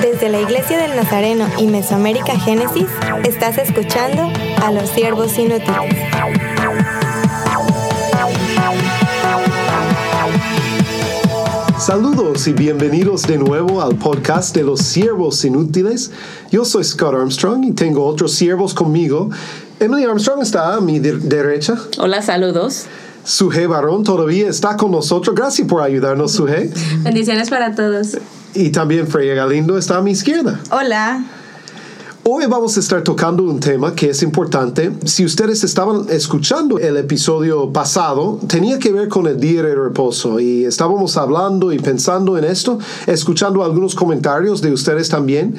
Desde la Iglesia del Nazareno y Mesoamérica Génesis, estás escuchando a los siervos inútiles. Saludos y bienvenidos de nuevo al podcast de los siervos inútiles. Yo soy Scott Armstrong y tengo otros siervos conmigo. Emily Armstrong está a mi de- derecha. Hola, saludos. Suje Barón todavía está con nosotros. Gracias por ayudarnos, Suje. Bendiciones para todos. Y también Freya Galindo está a mi izquierda. Hola. Hoy vamos a estar tocando un tema que es importante. Si ustedes estaban escuchando el episodio pasado, tenía que ver con el día de reposo y estábamos hablando y pensando en esto, escuchando algunos comentarios de ustedes también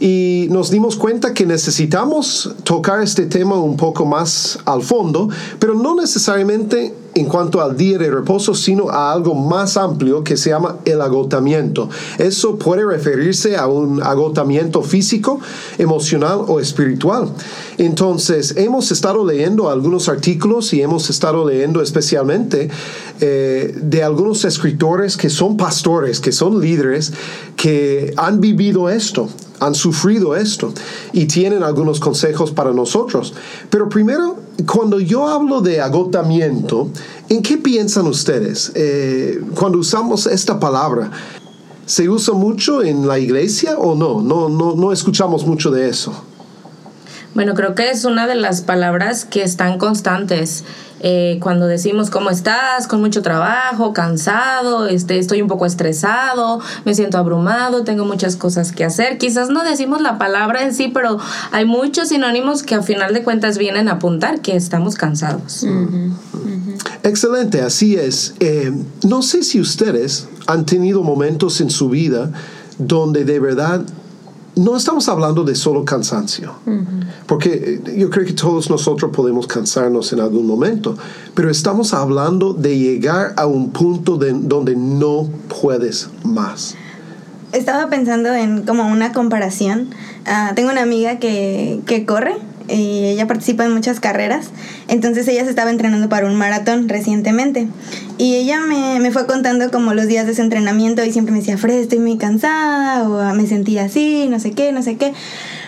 y nos dimos cuenta que necesitamos tocar este tema un poco más al fondo, pero no necesariamente en cuanto al día de reposo, sino a algo más amplio que se llama el agotamiento. Eso puede referirse a un agotamiento físico, emocional o espiritual. Entonces, hemos estado leyendo algunos artículos y hemos estado leyendo especialmente eh, de algunos escritores que son pastores, que son líderes, que han vivido esto han sufrido esto y tienen algunos consejos para nosotros. Pero primero, cuando yo hablo de agotamiento, ¿en qué piensan ustedes eh, cuando usamos esta palabra? ¿Se usa mucho en la iglesia o no? No, no, no escuchamos mucho de eso. Bueno, creo que es una de las palabras que están constantes. Eh, cuando decimos cómo estás, con mucho trabajo, cansado, este, estoy un poco estresado, me siento abrumado, tengo muchas cosas que hacer. Quizás no decimos la palabra en sí, pero hay muchos sinónimos que a final de cuentas vienen a apuntar que estamos cansados. Excelente, así es. Eh, no sé si ustedes han tenido momentos en su vida donde de verdad no estamos hablando de solo cansancio, porque eh, yo creo que todos nosotros podemos cansarnos en algún momento, pero estamos hablando de llegar a un punto de, donde no puedes más. Estaba pensando en como una comparación. Ah, tengo una amiga que, que corre y ella participa en muchas carreras. Entonces ella se estaba entrenando para un maratón recientemente. Y ella me, me fue contando como los días de su entrenamiento y siempre me decía, Fred, estoy muy cansada o "Ah, me sentía así, no sé qué, no sé qué.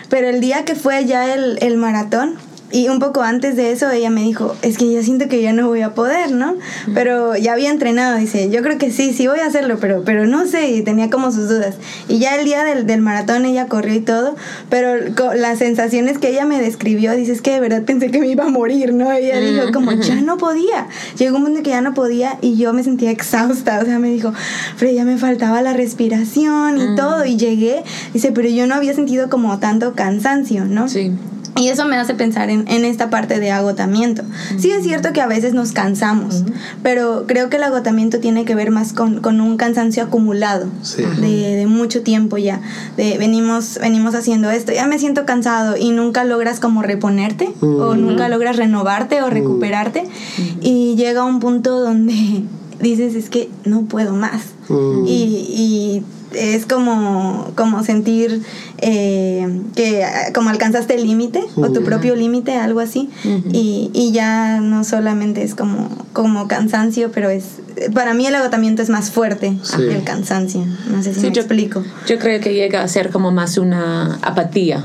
Pero el día que fue ya el, el maratón, y un poco antes de eso ella me dijo, es que ya siento que ya no voy a poder, ¿no? Pero ya había entrenado, dice, yo creo que sí, sí voy a hacerlo, pero, pero no sé, y tenía como sus dudas. Y ya el día del, del maratón ella corrió y todo, pero las sensaciones que ella me describió, dice, es que de verdad pensé que me iba a morir, ¿no? Ella dijo, como ya no podía. Llegó un momento que ya no podía y yo me sentía exhausta, o sea, me dijo, pero ya me faltaba la respiración y todo, y llegué, dice, pero yo no había sentido como tanto cansancio, ¿no? Sí. Y eso me hace pensar en, en esta parte de agotamiento. Sí es cierto que a veces nos cansamos, pero creo que el agotamiento tiene que ver más con, con un cansancio acumulado Sí. de, de mucho tiempo ya. De venimos, venimos haciendo esto, ya me siento cansado y nunca logras como reponerte o nunca logras renovarte o recuperarte y llega un punto donde dices es que no puedo más. Y, y es como, como sentir eh, que como alcanzaste el límite o tu propio límite, algo así. y, y ya no solamente es como, como cansancio, pero es... Para mí el agotamiento es más fuerte Sí. que el cansancio. No sé si Sí, me yo- explico. Yo creo que llega a ser como más una apatía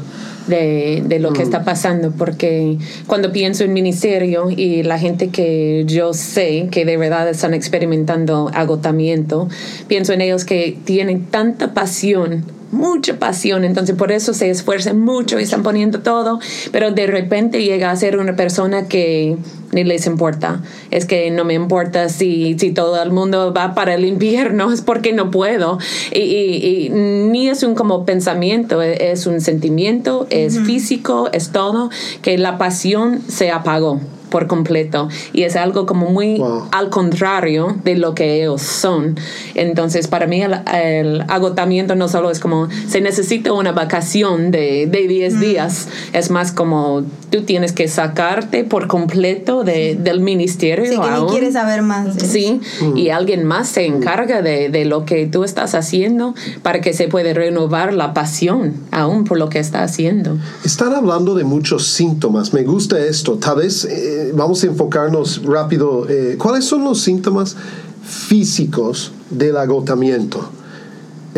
de, de lo que está pasando, porque cuando pienso en ministerio y la gente que yo sé que de verdad están experimentando agotamiento, pienso en ellos que tienen tanta pasión mucha pasión, entonces por eso se esfuerzan mucho y están poniendo todo, pero de repente llega a ser una persona que ni les importa. Es que no me importa si, si todo el mundo va para el infierno, es porque no puedo. Y, y- y ni es un como pensamiento, e- es un sentimiento, es físico, es todo, que la pasión se apagó por completo y es algo como muy Wow. al contrario de lo que ellos son. Entonces, para mí el, el agotamiento no solo es como se necesita una vacación de, de 10 días, es más como tú tienes que sacarte por completo de, del ministerio. Sí, que ni aún. quieres saber más. eso. Sí, y alguien más se encarga de, de lo que tú estás haciendo para que se pueda renovar la pasión aún por lo que está haciendo. Están hablando de muchos síntomas. Me gusta esto. Tal vez eh, eh, vamos a enfocarnos rápido. eh, ¿Cuáles son los síntomas físicos del agotamiento?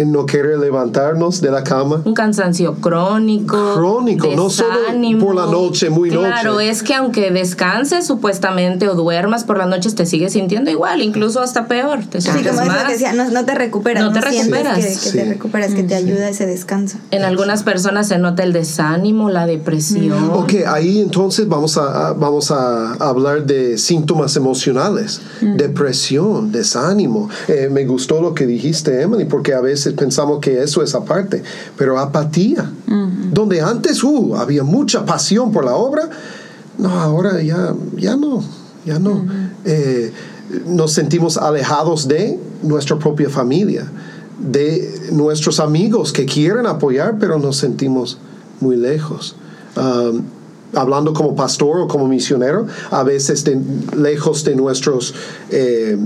En no querer levantarnos de la cama. Un cansancio crónico. Crónico, no solo desánimo. por la noche, muy Claro, noche. es que aunque descanses supuestamente o duermas por las noches, te sigues sintiendo igual, incluso hasta peor. Te Sí, sientes como más. que decía, no, no te recuperas. No te recuperas. Que, que Sí. te recuperas, que te ayuda ese descanso. En algunas personas se nota el desánimo, la depresión. Ok, ahí entonces vamos a, a- vamos a hablar de síntomas emocionales, depresión, desánimo. Eh, me gustó lo que dijiste, Emily, porque a veces pensamos que eso es aparte, pero apatía, donde antes uh, había mucha pasión por la obra, no, ahora ya, ya no, ya no. Eh, nos sentimos alejados de nuestra propia familia, de nuestros amigos que quieren apoyar, pero nos sentimos muy lejos. Um, hablando como pastor o como misionero, a veces de- lejos de nuestros eh,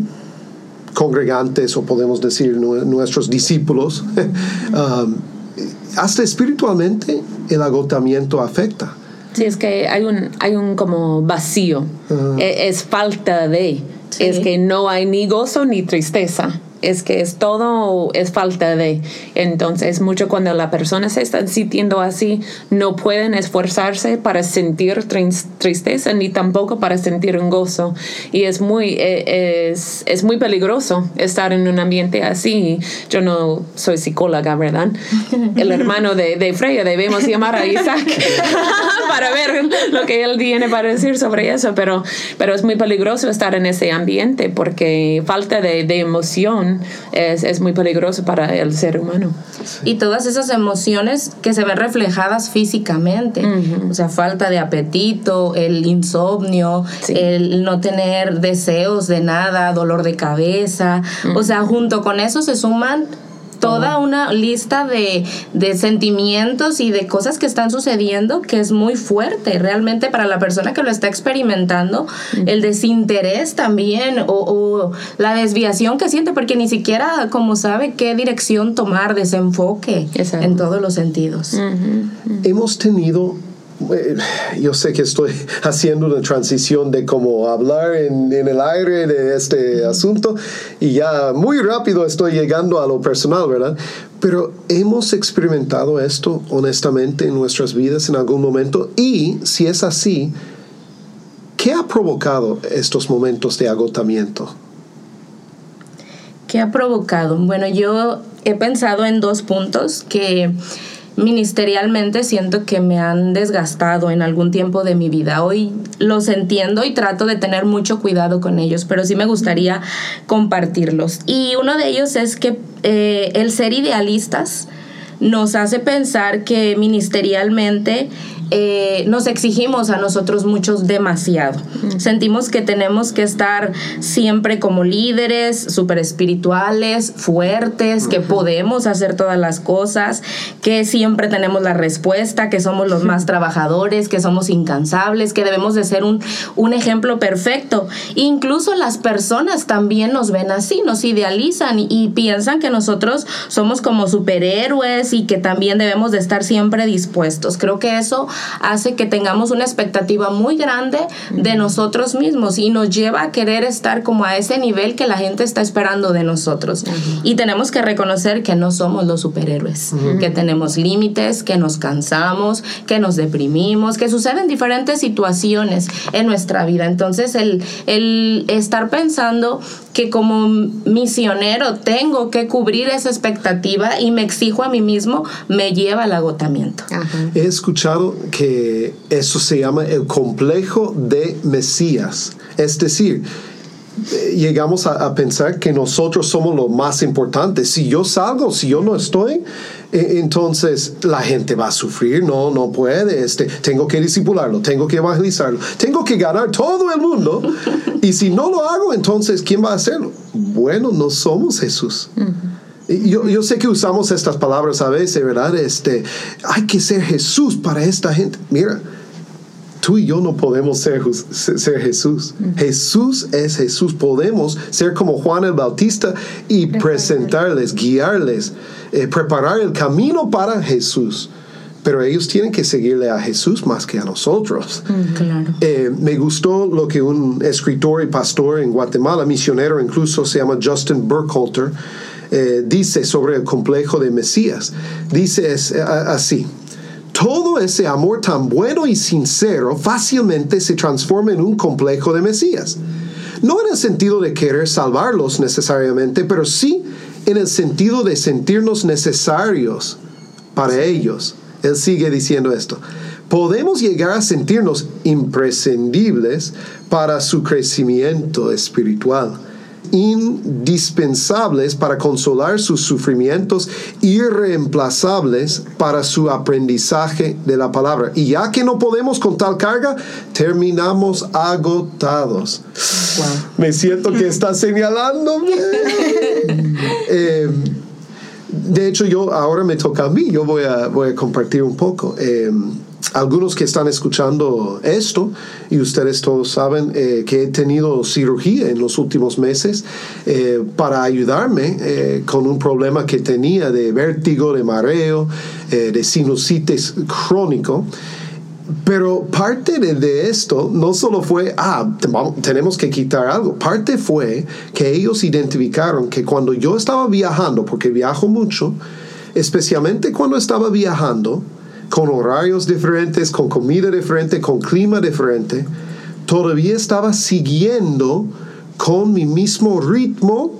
congregantes o podemos decir nu- nuestros discípulos, um, hasta espiritualmente el agotamiento afecta. Sí, es que hay un, hay un como vacío. E- Es, falta de. Sí. Es que no hay ni gozo ni tristeza. Es que es todo, es falta de. Entonces, mucho cuando la persona se está sintiendo así, no pueden esforzarse para sentir tris- tristeza ni tampoco para sentir un gozo. Y es muy, eh, es, es muy peligroso estar en un ambiente así. Yo no soy psicóloga, ¿verdad? El hermano de, de Freya, debemos llamar a Isaac para ver lo que él tiene para decir sobre eso, pero, pero es muy peligroso estar en ese ambiente porque falta de, de emoción es, es muy peligroso para el ser humano. Y todas esas emociones que se ven reflejadas físicamente, o sea, falta de apetito, el insomnio, Sí. el no tener deseos de nada, dolor de cabeza, o sea, junto con eso se suman toda una lista de, de sentimientos y de cosas que están sucediendo que es muy fuerte realmente para la persona que lo está experimentando, el desinterés también o, o la desviación que siente porque ni siquiera como sabe qué dirección tomar, desenfoque Exacto. en todos los sentidos. Hemos tenido, yo sé que estoy haciendo una transición de cómo hablar en, en el aire de este asunto y ya muy rápido estoy llegando a lo personal, ¿verdad? Pero hemos experimentado esto honestamente en nuestras vidas en algún momento y si es así, ¿qué ha provocado estos momentos de agotamiento? ¿Qué ha provocado? Bueno, yo he pensado en dos puntos que ministerialmente siento que me han desgastado en algún tiempo de mi vida. Hoy los entiendo y trato de tener mucho cuidado con ellos, pero sí me gustaría compartirlos. Y uno de ellos es que eh, el ser idealistas nos hace pensar que ministerialmente eh, nos exigimos a nosotros muchos demasiado. Sentimos que tenemos que estar siempre como líderes, súper espirituales, fuertes, que podemos hacer todas las cosas, que siempre tenemos la respuesta, que somos los más trabajadores, que somos incansables, que debemos de ser un, un ejemplo perfecto. Incluso las personas también nos ven así, nos idealizan y, y piensan que nosotros somos como superhéroes y que también debemos de estar siempre dispuestos. Creo que eso hace que tengamos una expectativa muy grande de nosotros mismos y nos lleva a querer estar como a ese nivel que la gente está esperando de nosotros. Y tenemos que reconocer que no somos los superhéroes, que tenemos límites, que nos cansamos, que nos deprimimos, que suceden diferentes situaciones en nuestra vida. Entonces el, el estar pensando que como misionero tengo que cubrir esa expectativa y me exijo a mí mismo, me lleva al agotamiento. He escuchado que eso se llama el complejo de Mesías. Es decir, eh, llegamos a, pensar que nosotros somos lo más importante. Si yo salgo, si yo no estoy, eh, entonces la gente va a sufrir. No, no puede. Este, tengo que disipularlo, tengo que evangelizarlo, tengo que ganar todo el mundo. Y si no lo hago, entonces ¿quién va a hacerlo? Bueno, no somos Jesús. Yo, yo sé que usamos estas palabras a veces, ¿verdad? Este, hay que ser Jesús para esta gente. Mira, tú y yo no podemos ser, Jesús. Jesús es Jesús. Podemos ser como Juan el Bautista y presentarles, guiarles, eh, preparar el camino para Jesús. pero ellos tienen que seguirle a Jesús más que a nosotros. Claro. Eh, me gustó lo que un escritor y pastor en Guatemala, misionero incluso, se llama Justin Burkholter, eh, dice sobre el complejo de Mesías. Dice eh, así. Todo ese amor tan bueno y sincero fácilmente se transforma en un complejo de Mesías. No en el sentido de querer salvarlos necesariamente, pero sí en el sentido de sentirnos necesarios para ellos. Él sigue diciendo esto. Podemos llegar a sentirnos imprescindibles para su crecimiento espiritual indispensables para consolar sus sufrimientos, irreemplazables para su aprendizaje de la palabra. Y ya que no podemos con tal carga, terminamos agotados. Me siento que está señalándome. Eh, de hecho, yo ahora me toca a mí, yo voy a, voy a compartir un poco. Eh, algunos que están escuchando esto, y ustedes todos saben eh, que he tenido cirugía en los últimos meses eh, para ayudarme eh, con un problema que tenía de vértigo, de mareo, de sinusitis crónico. Pero parte de, de, esto no solo fue, ah, tenemos que quitar algo, parte fue que ellos identificaron que cuando yo estaba viajando, porque viajo mucho, especialmente cuando estaba viajando, con horarios diferentes, con comida diferente, con clima diferente, todavía estaba siguiendo con mi mismo ritmo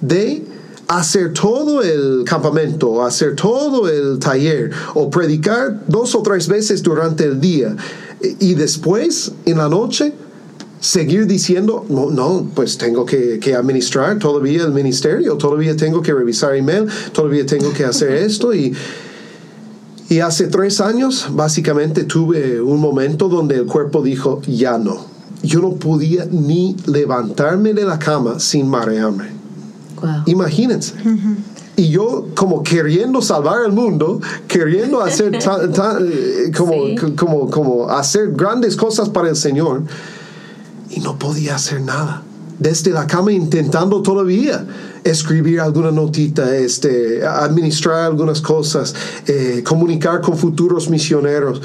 de hacer todo el campamento, hacer todo el taller o predicar dos o tres veces durante el día y después en la noche seguir diciendo, no, no pues tengo que, administrar todavía el ministerio, todavía tengo que revisar email, todavía tengo que hacer esto y y hace tres años, básicamente, tuve un momento donde el cuerpo dijo, ya no. Yo no podía ni levantarme de la cama sin marearme. Imagínense. Y yo como queriendo salvar el mundo, queriendo hacer eh, como, como, como hacer grandes cosas para el Señor, y no podía hacer nada. Desde la cama intentando todavía escribir alguna notita, este, administrar algunas cosas, eh, comunicar con futuros misioneros.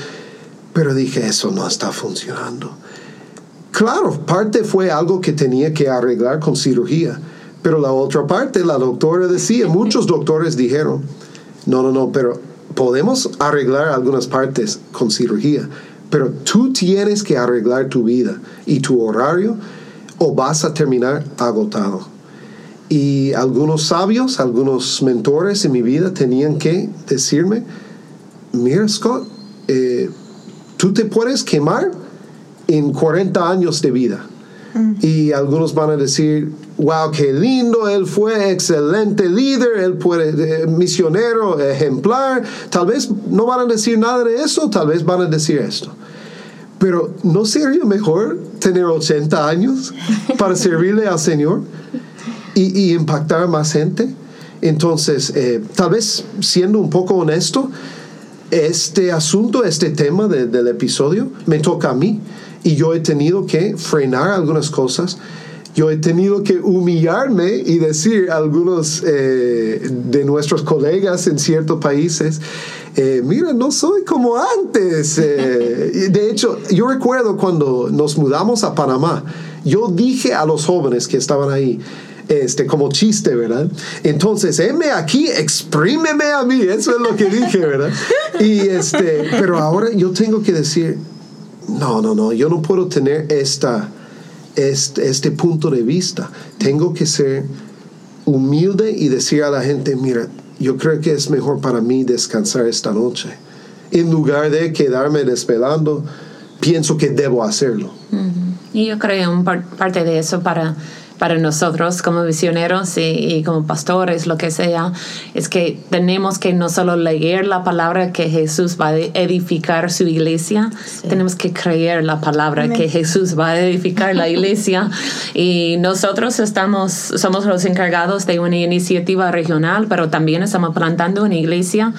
Pero dije, eso no está funcionando. Claro, parte fue algo que tenía que arreglar con cirugía, pero la otra parte, la doctora decía, muchos doctores dijeron, no, no, no, pero podemos arreglar algunas partes con cirugía, pero tú tienes que arreglar tu vida y tu horario o vas a terminar agotado. Y algunos sabios, algunos mentores en mi vida tenían que decirme, mira Scott, eh, tú te puedes quemar en 40 años de vida. Mm. Y algunos van a decir, wow, qué lindo, él fue excelente líder, él fue eh, misionero ejemplar. Tal vez no van a decir nada de eso, tal vez van a decir esto. Pero ¿no sería mejor tener 80 años para servirle al Señor? Y, impactar a más gente. Entonces, eh, tal vez siendo un poco honesto, este asunto, este tema del episodio, me toca a mí y yo he tenido que frenar algunas cosas. Yo he tenido que humillarme y decir a algunos eh, de nuestros colegas en ciertos países, eh, mira, no soy como antes. de hecho, yo recuerdo cuando nos mudamos a Panamá, yo dije a los jóvenes que estaban ahí, este, como chiste, ¿verdad? Entonces, heme aquí, exprímeme a mí, eso es lo que dije, ¿verdad? Y este, pero ahora yo tengo que decir, no, no, no, yo no puedo tener esta, este, este punto de vista. Tengo que ser humilde y decir a la gente, mira, yo creo que es mejor para mí descansar esta noche. En lugar de quedarme desvelando, pienso que debo hacerlo. Y yo creo un parte de eso para para nosotros como visioneros y, como pastores, lo que sea, es que tenemos que no solo leer la palabra que Jesús va a edificar su iglesia, tenemos que creer la palabra que Jesús va a edificar la iglesia. y nosotros estamos, somos los encargados de una iniciativa regional, pero también estamos plantando una iglesia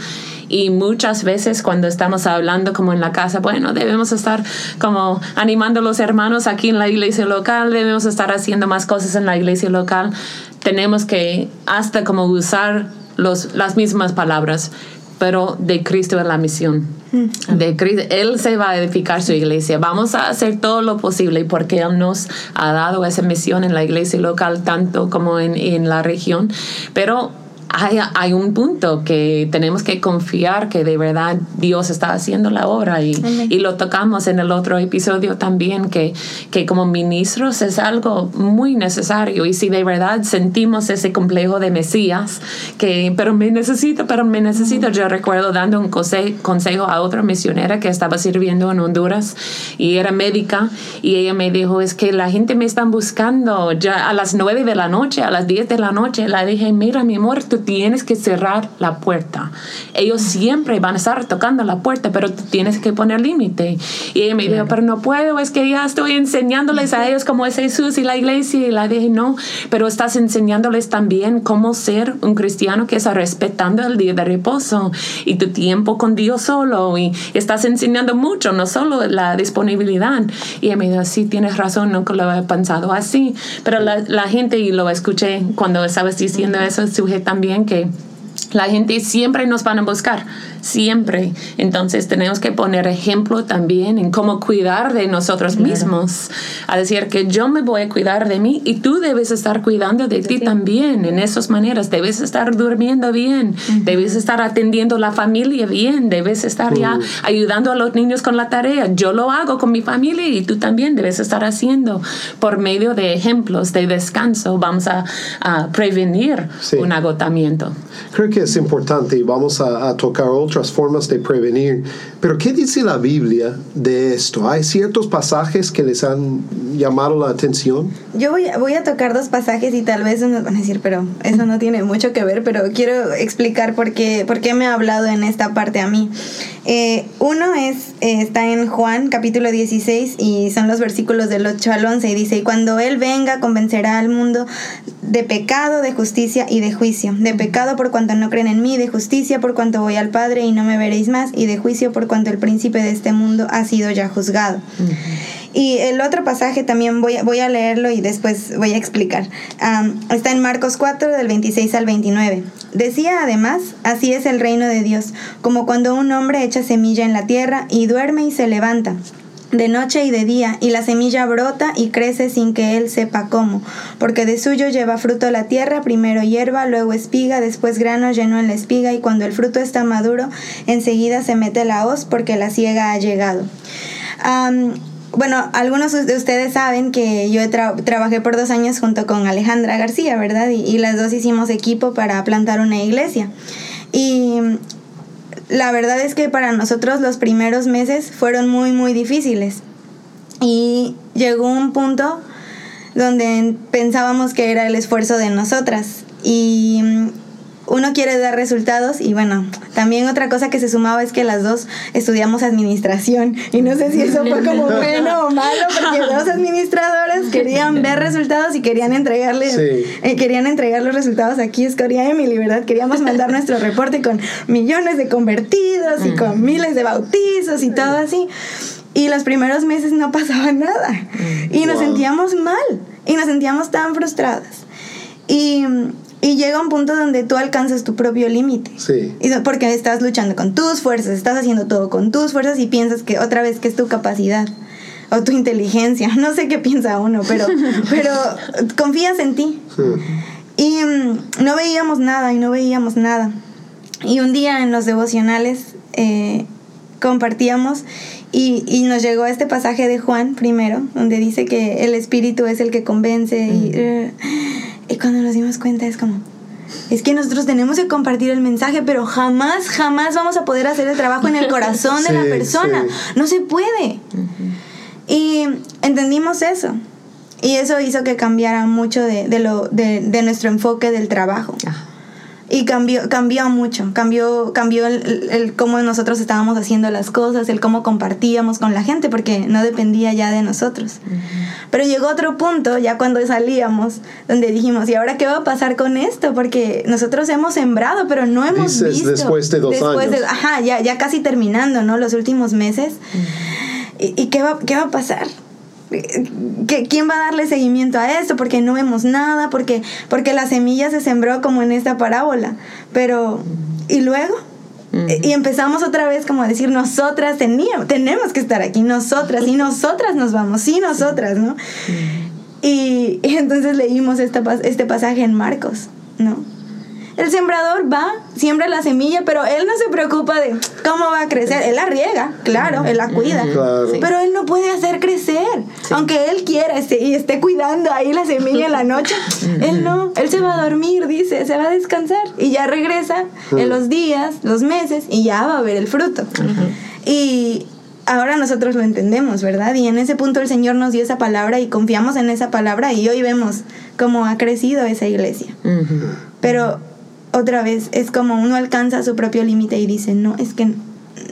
y muchas veces cuando estamos hablando como en la casa, bueno, debemos estar como animando a los hermanos aquí en la iglesia local, debemos estar haciendo más cosas en la iglesia local, tenemos que hasta como usar los, las mismas palabras pero de Cristo en la misión. De Cristo, él se va a edificar su iglesia. Vamos a hacer todo lo posible porque Él nos ha dado esa misión en la iglesia local, tanto como en, en la región. Pero hay, hay, un punto que tenemos que confiar que de verdad Dios está haciendo la obra y, y, lo tocamos en el otro episodio también, que, que como ministros es algo muy necesario y si de verdad sentimos ese complejo de Mesías, que pero me necesito, pero me necesito, yo recuerdo dando un consejo a otra misionera que estaba sirviendo en Honduras y era médica y ella me dijo, es que la gente me está buscando ya a las nueve de la noche, a las 10 de la noche, la dije, mira mi amor, tú tienes que cerrar la puerta. Ellos siempre van a estar tocando la puerta, pero tú tienes que poner límite. Y ella me dijo, pero no puedo, es que ya estoy enseñándoles a ellos cómo es Jesús y la iglesia. Y la dije, no, pero estás enseñándoles también cómo ser un cristiano que está respetando el día de reposo y tu tiempo con Dios solo. Y estás enseñando mucho, no solo la disponibilidad. Y ella me dijo, sí, tienes razón, nunca lo he pensado así. Pero la, la gente, y lo escuché cuando estabas diciendo eso, suje también que la gente siempre nos van a buscar siempre. Entonces tenemos que poner ejemplo también en cómo cuidar de nosotros mismos. A decir que yo me voy a cuidar de mí y tú debes estar cuidando de ti también en esas maneras. Debes estar durmiendo bien, debes estar atendiendo la familia bien, debes estar ya ayudando a los niños con la tarea. Yo lo hago con mi familia y tú también debes estar haciendo por medio de ejemplos de descanso. Vamos a, prevenir un agotamiento. Creo que es importante y vamos a, a tocar otras formas de prevenir. Pero ¿qué dice la Biblia de esto? ¿Hay ciertos pasajes que les han llamado la atención? Yo voy, a tocar dos pasajes y tal vez nos van a decir, pero eso no tiene mucho que ver, pero quiero explicar por qué, por qué me ha hablado en esta parte a mí. Eh, uno es, eh, está en Juan capítulo 16 y son los versículos del 8 al 11 y dice, y cuando Él venga convencerá al mundo de pecado, de justicia y de juicio. De pecado por cuanto no creen en mí, de justicia por cuanto voy al Padre y no me veréis más, y de juicio por cuanto el príncipe de este mundo ha sido ya juzgado. Y el otro pasaje también voy, voy a leerlo y después voy a explicar. está en Marcos 4 del 26 al 29. Decía además, así es el reino de Dios, como cuando un hombre echa semilla en la tierra y duerme y se levanta de noche y de día, y la semilla brota y crece sin que él sepa cómo, porque de suyo lleva fruto la tierra, primero hierba, luego espiga, después grano lleno en la espiga, y cuando el fruto está maduro, enseguida se mete la hoz, porque la ciega ha llegado. bueno, algunos de ustedes saben que yo trabajé por dos años junto con Alejandra García, ¿verdad? Y, y las dos hicimos equipo para plantar una iglesia. Y la verdad es que para nosotros los primeros meses fueron muy, muy difíciles. Y llegó un punto donde pensábamos que era el esfuerzo de nosotras. Y uno quiere dar resultados y bueno, también otra cosa que se sumaba es que las dos estudiamos administración y no sé si eso fue como bueno o malo porque dos administradoras querían ver resultados y querían entregarle eh, querían entregar los resultados aquí es Corea Emily, ¿verdad? Queríamos mandar nuestro reporte con millones de convertidos y con miles de bautizos y todo así. Y los primeros meses no pasaba nada. Y nos sentíamos mal. Y nos sentíamos tan frustradas. Y y llega un punto donde tú alcanzas tu propio límite. Sí. Porque estás luchando con tus fuerzas, estás haciendo todo con tus fuerzas y piensas que otra vez que es tu capacidad o tu inteligencia. No sé qué piensa uno, pero, pero confías en ti. Y mm, no veíamos nada y no veíamos nada. Y un día en los devocionales eh, compartíamos y, y, nos llegó este pasaje de Juan primero, donde dice que el Espíritu es el que convence y... Eh, y cuando nos dimos cuenta es como, es que nosotros tenemos que compartir el mensaje, pero jamás, jamás vamos a poder hacer el trabajo en el corazón de la persona. No se puede. Y entendimos eso. Y eso hizo que cambiara mucho de, de lo, de, de, nuestro enfoque del trabajo. Y cambió, cambió mucho, cambió, cambió el, el, cómo nosotros estábamos haciendo las cosas, el cómo compartíamos con la gente, porque no dependía ya de nosotros. Pero llegó otro punto, ya cuando salíamos, donde dijimos, ¿y ahora qué va a pasar con esto? Porque nosotros hemos sembrado, pero no hemos visto. Después de dos años. ajá, ya, ya casi terminando, ¿no? Los últimos meses. ¿Y, ¿Y, qué, va, qué va a pasar? ¿Quién va a darle seguimiento a esto? Porque no vemos nada, porque, porque la semilla se sembró como en esta parábola. Pero, ¿y luego? Y empezamos otra vez como a decir, nosotras teníamos, tenemos que estar aquí, nosotras, y nosotras nos vamos, sí, nosotras, ¿no? Y, y entonces leímos esta, este pasaje en Marcos, ¿no? El sembrador va, siembra la semilla, pero él no se preocupa de cómo va a crecer. Él la riega, claro, él la cuida. Claro. Pero él no puede hacer crecer. Aunque él quiera esté- y esté cuidando ahí la semilla en la noche, él no. Él se va a dormir, dice, se va a descansar. Y ya regresa en los días, los meses, y ya va a ver el fruto. Y ahora nosotros lo entendemos, ¿verdad? Y en ese punto el Señor nos dio esa palabra y confiamos en esa palabra y hoy vemos cómo ha crecido esa iglesia. Pero otra vez es como uno alcanza su propio límite y dice, no, es que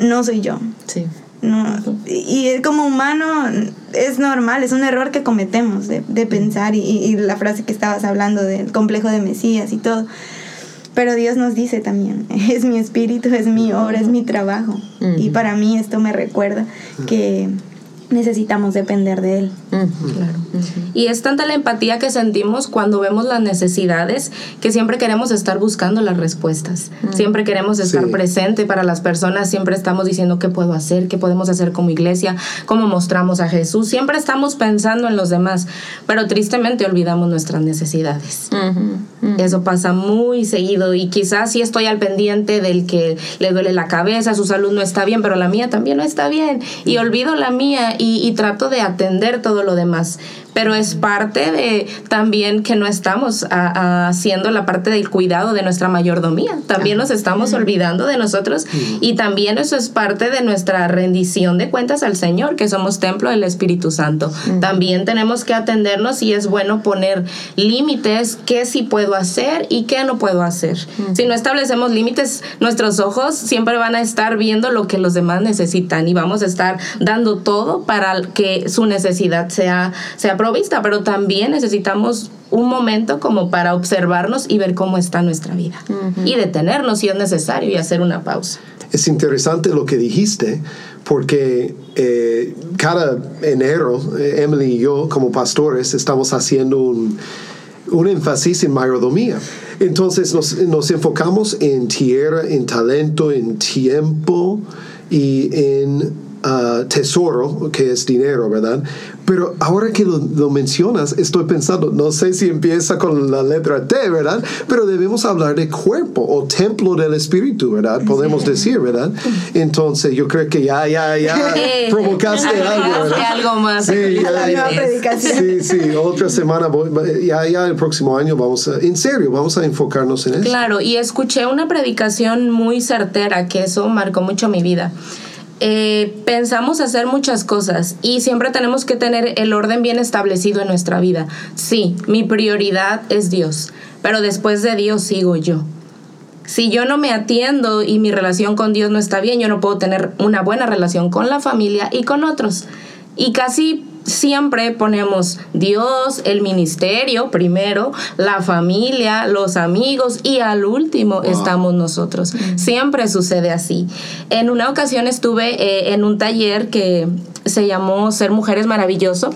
no soy yo. Sí. No, y y como humano es normal, es un error que cometemos de, de pensar y, y la frase que estabas hablando del complejo de Mesías y todo. Pero Dios nos dice también, es mi espíritu, es mi obra, es mi trabajo. Y para mí esto me recuerda que necesitamos depender de Él. Claro. Y es tanta la empatía que sentimos cuando vemos las necesidades que siempre queremos estar buscando las respuestas. Siempre queremos estar Sí. presente para las personas, siempre estamos diciendo qué puedo hacer, qué podemos hacer como iglesia, cómo mostramos a Jesús. Siempre estamos pensando en los demás, pero tristemente olvidamos nuestras necesidades. Eso pasa muy seguido y quizás sí estoy al pendiente del que le duele la cabeza, su salud no está bien, pero la mía también no está bien. Y olvido la mía y, y trato de atender todo lo demás. Pero es parte de también que no estamos a- a- haciendo la parte del cuidado de nuestra mayordomía. También nos estamos olvidando de nosotros y también eso es parte de nuestra rendición de cuentas al Señor, que somos templo del Espíritu Santo. También tenemos que atendernos y es bueno poner límites, qué sí puedo hacer y qué no puedo hacer. Si no establecemos límites, nuestros ojos siempre van a estar viendo lo que los demás necesitan y vamos a estar dando todo para que su necesidad sea, sea provista, pero también necesitamos un momento como para observarnos y ver cómo está nuestra vida y detenernos si es necesario y hacer una pausa. Es interesante lo que dijiste, porque eh, cada enero, eh, Emily y yo, como pastores, estamos haciendo un, un énfasis en mayordomía. Entonces nos, nos enfocamos en tierra, en talento, en tiempo y en ah, tesoro, que es dinero, ¿verdad? Pero ahora que lo, lo mencionas, estoy pensando, no sé si empieza con la letra T, ¿verdad? Pero debemos hablar de cuerpo o templo del espíritu, ¿verdad? Podemos decir, ¿verdad? Entonces yo creo que ya, ya, ya provocaste algo, ¿verdad? algo más. Sí, ya, ya. Sí, sí, otra semana, ya, ya el próximo año vamos a, en serio, vamos a enfocarnos en eso. Claro, y escuché una predicación muy certera que eso marcó mucho mi vida. Eh, pensamos hacer muchas cosas y siempre tenemos que tener el orden bien establecido en nuestra vida. Sí, mi prioridad es Dios, pero después de Dios sigo yo. Si yo no me atiendo y mi relación con Dios no está bien, yo no puedo tener una buena relación con la familia y con otros. Y casi siempre ponemos Dios, el ministerio primero, la familia, los amigos y al último estamos nosotros. Siempre sucede así. En una ocasión estuve eh, en un taller que se llamó Ser Mujeres Maravilloso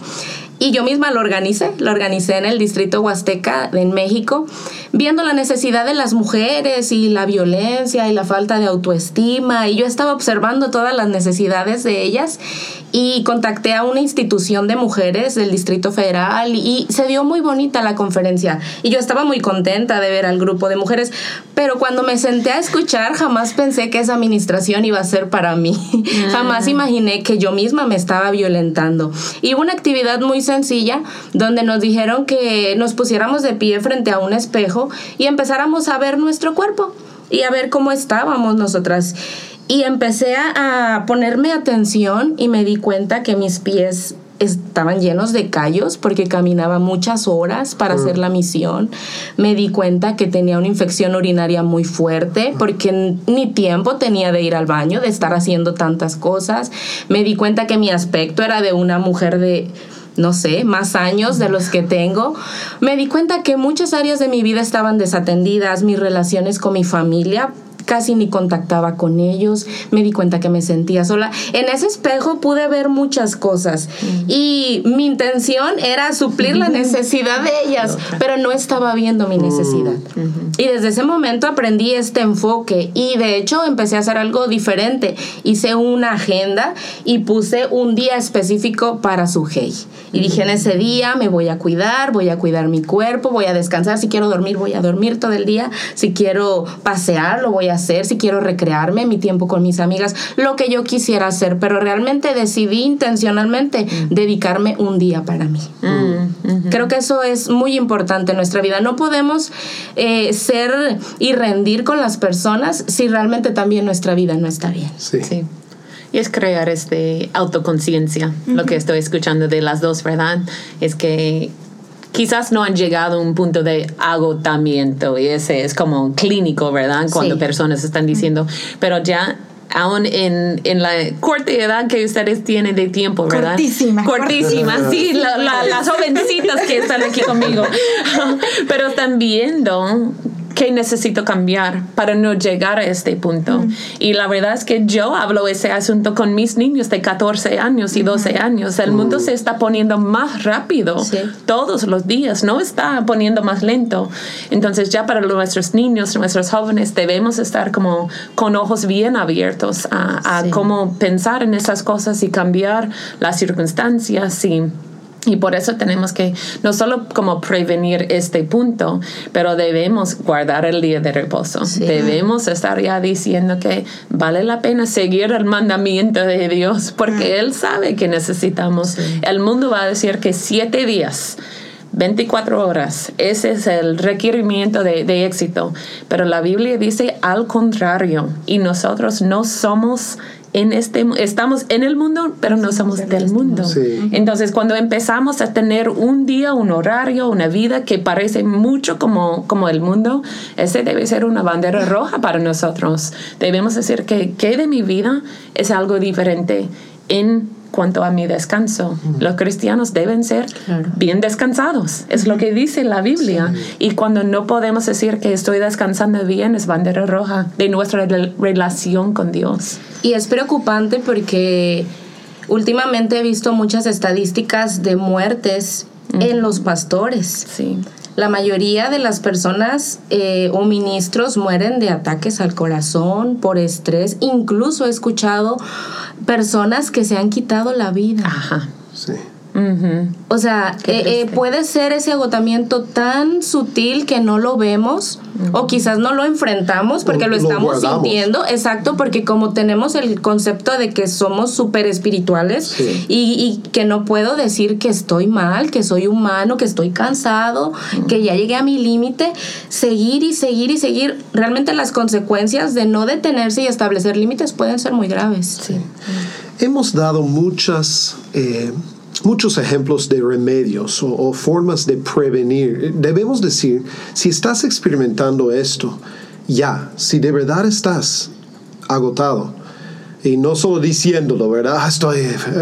y yo misma lo organicé, lo organicé en el distrito Huasteca en México, viendo la necesidad de las mujeres y la violencia y la falta de autoestima. Y yo estaba observando todas las necesidades de ellas y contacté a una institución de mujeres del Distrito Federal y se dio muy bonita la conferencia. Y yo estaba muy contenta de ver al grupo de mujeres, pero cuando me senté a escuchar jamás pensé que esa administración iba a ser para mí. Jamás imaginé que yo misma me estaba violentando. Y hubo una actividad muy sencilla donde nos dijeron que nos pusiéramos de pie frente a un espejo y empezáramos a ver nuestro cuerpo y a ver cómo estábamos nosotras. Y empecé a, ponerme atención y me di cuenta que mis pies estaban llenos de callos porque caminaba muchas horas para hacer la misión. Me di cuenta que tenía una infección urinaria muy fuerte porque n- ni tiempo tenía de ir al baño, de estar haciendo tantas cosas. Me di cuenta que mi aspecto era de una mujer de no sé, más años de los que tengo, me di cuenta que muchas áreas de mi vida estaban desatendidas, mis relaciones con mi familia casi ni contactaba con ellos, me di cuenta que me sentía sola. En ese espejo pude ver muchas cosas y mi intención era suplir la necesidad de ellas, pero no estaba viendo mi necesidad. Y desde ese momento aprendí este enfoque y de hecho empecé a hacer algo diferente. Hice una agenda y puse un día específico para su hey. Y dije, en ese día me voy a cuidar, voy a cuidar mi cuerpo, voy a descansar. Si quiero dormir, voy a dormir todo el día. Si quiero pasear, lo voy a hacer. Si quiero recrearme, mi tiempo con mis amigas, lo que yo quisiera hacer. Pero realmente decidí intencionalmente dedicarme un día para mí. Creo que eso es muy importante en nuestra vida. No podemos eh, ser y rendir con las personas si realmente también nuestra vida no está bien. Sí. Sí. Y es crear este autoconciencia. Lo que estoy escuchando de las dos, ¿verdad? Es que quizás no han llegado a un punto de agotamiento y ese es como clínico, ¿verdad? Cuando Sí. personas están diciendo, pero ya aún en, en la corta edad que ustedes tienen de tiempo, ¿verdad? Cortísima, Cortísima, sí, la- la- las jovencitas que están aquí conmigo. Pero están viendo que necesito cambiar para no llegar a este punto. Y la verdad es que yo hablo ese asunto con mis niños de 14 años y 12 años. El mundo se está poniendo más rápido Sí. todos los días, no está poniendo más lento. Entonces ya para nuestros niños, nuestros jóvenes, debemos estar como con ojos bien abiertos a, a Sí. cómo pensar en esas cosas y cambiar las circunstancias y y por eso tenemos que no solo como prevenir este punto, pero debemos guardar el día de reposo. Sí. Debemos estar ya diciendo que vale la pena seguir el mandamiento de Dios porque Él sabe que necesitamos. El mundo va a decir que siete días 24 horas. Ese es el requerimiento de, de éxito. Pero la Biblia dice al contrario. Y nosotros no somos en este estamos en el mundo, pero no somos del mundo. Sí. Entonces, cuando empezamos a tener un día, un horario, una vida que parece mucho como, como el mundo, ese debe ser una bandera roja para nosotros. Debemos decir que, que de mi vida es algo diferente en cuanto a mi descanso. Los cristianos deben ser Claro. bien descansados. Es lo que dice la Biblia. Y cuando no podemos decir que estoy descansando bien, es bandera roja de nuestra rel- relación con Dios. Y es preocupante porque últimamente he visto muchas estadísticas de muertes en los pastores. Sí. La mayoría de las personas eh, o ministros mueren de ataques al corazón, por estrés. Incluso he escuchado personas que se han quitado la vida. Ajá. Ujú. O sea, eh, eh, puede ser ese agotamiento tan sutil que no lo vemos o quizás no lo enfrentamos porque O lo estamos sintiendo. Exacto, porque como tenemos el concepto de que somos súper espirituales Sí. y, y que no puedo decir que estoy mal, que soy humano, que estoy cansado, que ya llegué a mi límite, seguir y seguir y seguir. Realmente las consecuencias de no detenerse y establecer límites pueden ser muy graves. Sí. Hemos dado muchas, eh, muchos ejemplos de remedios o, o formas de prevenir. Debemos decir, si estás experimentando esto, ya, si de verdad estás agotado, y no solo diciéndolo, ¿verdad? "Ah, Estoy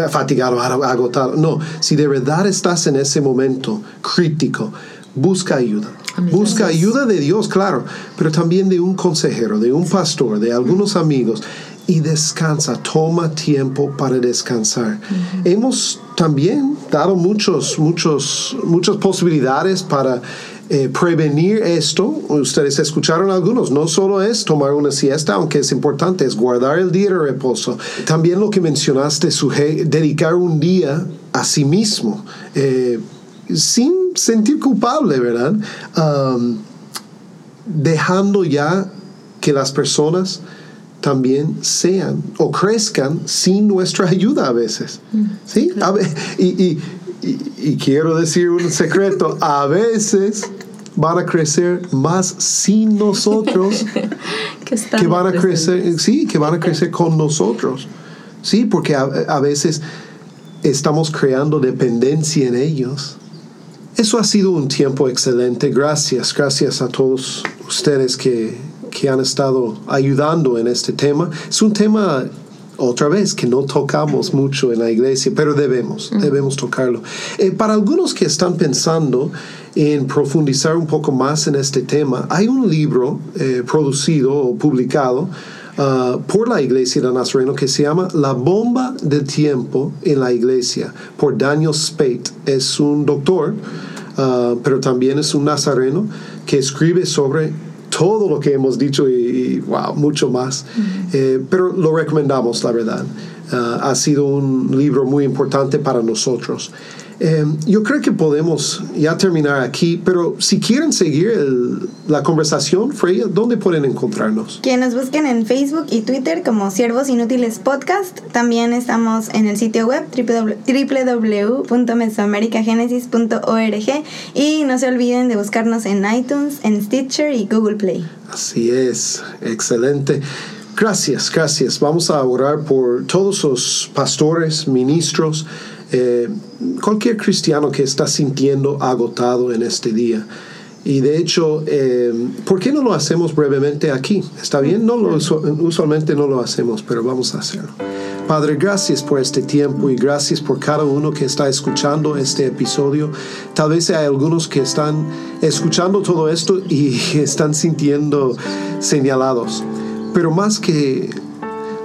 fatigado, ag- agotado. No, si de verdad estás en ese momento crítico, busca ayuda. Busca ayuda de Dios, claro, pero también de un consejero, de un pastor, de algunos amigos. Y descansa, toma tiempo para descansar. Hemos también dado muchos, muchos, muchas posibilidades para eh, prevenir esto. Ustedes escucharon algunos. No solo es tomar una siesta, aunque es importante, es guardar el día de reposo. También lo que mencionaste, dedicar un día a sí mismo. eh, sin sentir culpable, ¿verdad? Um, dejando ya que las personas también sean o crezcan sin nuestra ayuda a veces. ¿Sí? A ve- y, y- y- y quiero decir un secreto, a veces van a crecer más sin nosotros Que, van a crecer, sí, que van a crecer con nosotros. Sí, porque a, a veces estamos creando dependencia en ellos. Eso ha sido un tiempo excelente. Gracias, gracias a todos ustedes que, que han estado ayudando en este tema. Es un tema otra vez, que no tocamos mucho en la iglesia, pero debemos, debemos tocarlo. Eh, para algunos que están pensando en profundizar un poco más en este tema, hay un libro eh, producido o publicado uh, por la Iglesia de Nazareno que se llama La bomba del tiempo en la iglesia, por Daniel Spate. Es un doctor, uh, pero también es un nazareno que escribe sobre todo lo que hemos dicho y, wow, mucho más. Eh, pero lo recomendamos, la verdad. Uh, ha sido un libro muy importante para nosotros. Eh, yo creo que podemos ya terminar aquí, pero si quieren seguir la conversación, Freya, ¿dónde pueden encontrarnos? Que nos busquen en Facebook y Twitter como Siervos Inútiles Podcast. También estamos en el sitio web www.mesoamericagenesis.org y no se olviden de buscarnos en iTunes, en Stitcher y Google Play. Así es, excelente. Gracias, gracias. Vamos a orar por todos los pastores, ministros, eh, cualquier cristiano que está sintiendo agotado en este día. Y de hecho, eh, ¿por qué no lo hacemos brevemente aquí? ¿Está bien? No lo, usualmente no lo hacemos, pero vamos a hacerlo. Padre, gracias por este tiempo y gracias por cada uno que está escuchando este episodio. Tal vez hay algunos que están escuchando todo esto y están sintiendo señalados. Pero más que,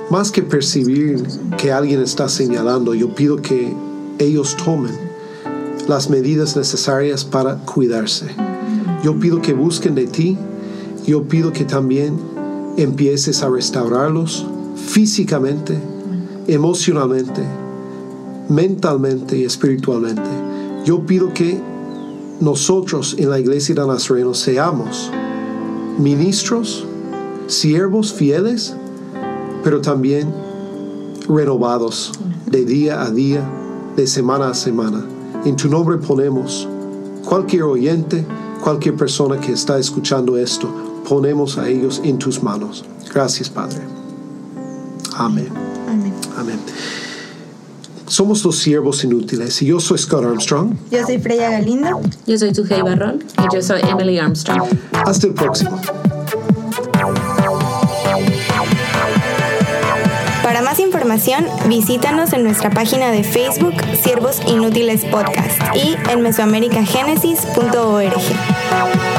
más que percibir que alguien está señalando, yo pido que ellos tomen las medidas necesarias para cuidarse. Yo pido que busquen de ti, yo pido que también empieces a restaurarlos físicamente, emocionalmente, mentalmente y espiritualmente. Yo pido que nosotros en la iglesia de Nazareno seamos ministros, siervos fieles, pero también renovados de día a día de semana a semana. En tu nombre ponemos cualquier oyente, cualquier persona que está escuchando esto, ponemos a ellos en tus manos. Gracias, Padre. Amén. Amén. Amén. Somos los siervos inútiles y yo soy Scott Armstrong. Yo soy Freya Galindo. Yo soy Tujei Barrón. Y yo soy Emily Armstrong. Hasta el próximo. Visítanos en nuestra página de Facebook Siervos Inútiles Podcast y en mesoamericagenesis.org.